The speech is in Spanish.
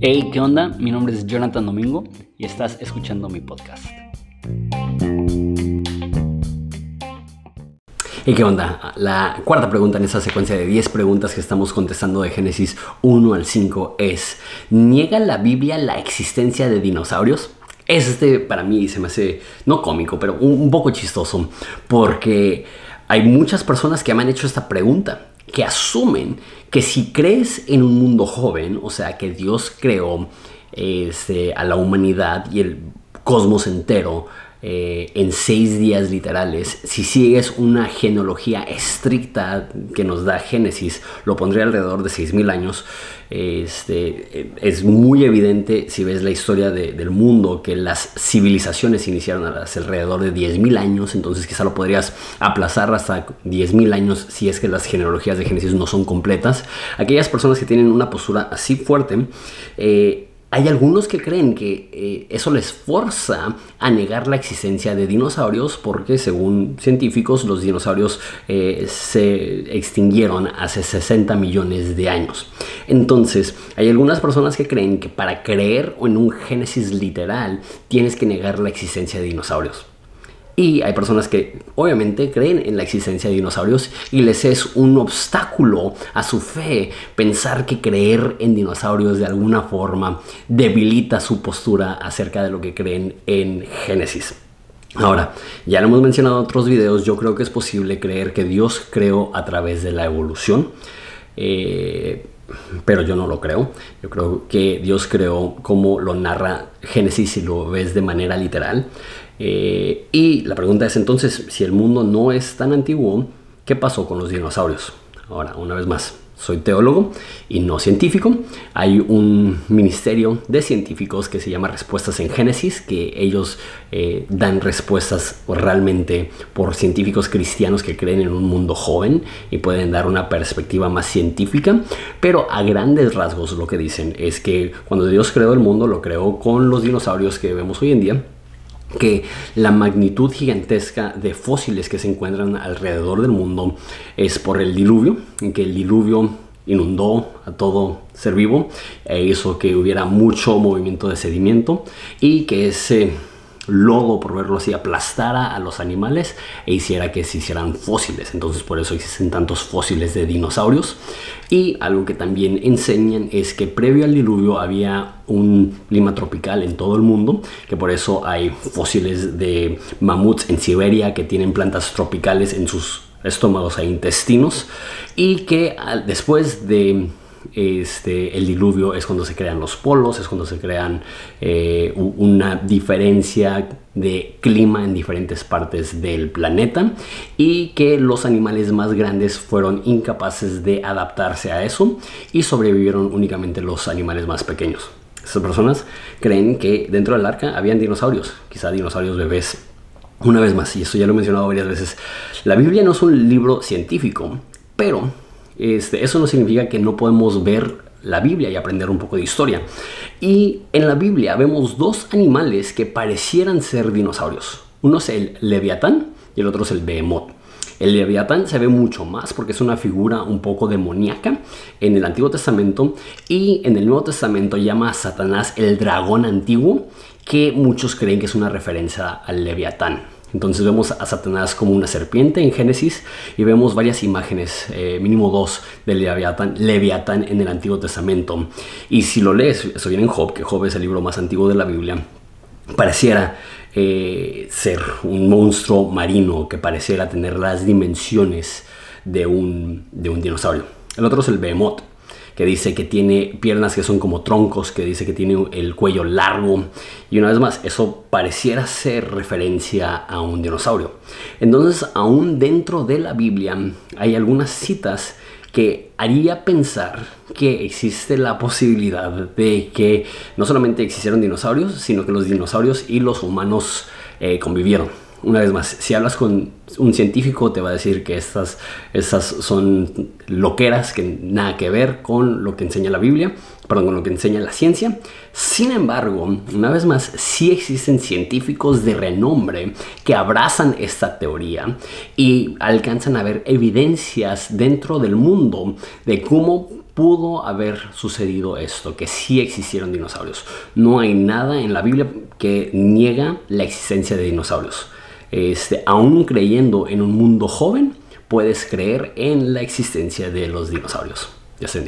Hey, ¿qué onda? Mi nombre es Jonathan Domingo y estás escuchando mi podcast. ¿Y qué onda? La cuarta pregunta en esta secuencia de 10 preguntas que estamos contestando de Génesis 1 al 5 es, ¿niega la Biblia la existencia de dinosaurios? Este para mí se me hace, no cómico, pero un, poco chistoso, porque hay muchas personas que me han hecho esta pregunta, que asumen que si crees en un mundo joven, o sea, que Dios creó este, a la humanidad y el cosmos entero, eh, en seis días literales, si sigues una genealogía estricta que nos da Génesis, lo pondría alrededor de 6.000 años. Este, es muy evidente si ves la historia del mundo que las civilizaciones iniciaron alrededor de 10.000 años, entonces quizá lo podrías aplazar hasta 10.000 años si es que las genealogías de Génesis no son completas. Aquellas personas que tienen una postura así fuerte, eh, hay algunos que creen que eh, eso les forza a negar la existencia de dinosaurios porque según científicos los dinosaurios eh, se extinguieron hace 60 millones de años. Entonces hay algunas personas que creen que para creer en un génesis literal tienes que negar la existencia de dinosaurios. Y hay personas que obviamente creen en la existencia de dinosaurios y les es un obstáculo a su fe pensar que creer en dinosaurios de alguna forma debilita su postura acerca de lo que creen en Génesis. Ahora, ya lo hemos mencionado en otros videos, yo creo que es posible creer que Dios creó a través de la evolución. Eh, pero yo no lo creo. Yo creo que Dios creó como lo narra Génesis y lo ves de manera literal. Eh, y la pregunta es entonces, si el mundo no es tan antiguo, ¿qué pasó con los dinosaurios? Ahora, una vez más, soy teólogo y no científico. Hay un ministerio de científicos que se llama Respuestas en Génesis, que ellos eh, dan respuestas realmente por científicos cristianos que creen en un mundo joven y pueden dar una perspectiva más científica. Pero a grandes rasgos lo que dicen es que cuando Dios creó el mundo, lo creó con los dinosaurios que vemos hoy en día que la magnitud gigantesca de fósiles que se encuentran alrededor del mundo es por el diluvio, que el diluvio inundó a todo ser vivo e hizo que hubiera mucho movimiento de sedimento y que ese lodo, por verlo así, aplastara a los animales e hiciera que se hicieran fósiles. Entonces por eso existen tantos fósiles de dinosaurios. Y algo que también enseñan es que previo al diluvio había un clima tropical en todo el mundo, que por eso hay fósiles de mamuts en Siberia que tienen plantas tropicales en sus estómagos e intestinos y que después de este, el diluvio es cuando se crean los polos, es cuando se crean eh, una diferencia de clima en diferentes partes del planeta y que los animales más grandes fueron incapaces de adaptarse a eso y sobrevivieron únicamente los animales más pequeños. Estas personas creen que dentro del arca habían dinosaurios, quizá dinosaurios bebés. Una vez más, y esto ya lo he mencionado varias veces, la Biblia no es un libro científico, pero este, eso no significa que no podemos ver la Biblia y aprender un poco de historia. Y en la Biblia vemos dos animales que parecieran ser dinosaurios. Uno es el leviatán y el otro es el behemoth. El leviatán se ve mucho más porque es una figura un poco demoníaca en el Antiguo Testamento y en el Nuevo Testamento llama a Satanás el dragón antiguo que muchos creen que es una referencia al leviatán. Entonces vemos a Satanás como una serpiente en Génesis y vemos varias imágenes, eh, mínimo dos, de Leviatán, en el Antiguo Testamento. Y si lo lees, eso viene en Job, que Job es el libro más antiguo de la Biblia, pareciera eh, ser un monstruo marino que pareciera tener las dimensiones de un, de un dinosaurio. El otro es el Behemoth que dice que tiene piernas que son como troncos, que dice que tiene el cuello largo. Y una vez más, eso pareciera ser referencia a un dinosaurio. Entonces, aún dentro de la Biblia hay algunas citas que haría pensar que existe la posibilidad de que no solamente existieron dinosaurios, sino que los dinosaurios y los humanos eh, convivieron. Una vez más, si hablas con un científico te va a decir que estas, estas son loqueras que nada que ver con lo que enseña la Biblia, perdón, con lo que enseña la ciencia. Sin embargo, una vez más, sí existen científicos de renombre que abrazan esta teoría y alcanzan a ver evidencias dentro del mundo de cómo pudo haber sucedido esto, que sí existieron dinosaurios. No hay nada en la Biblia que niega la existencia de dinosaurios. Este, aún creyendo en un mundo joven, puedes creer en la existencia de los dinosaurios. Ya se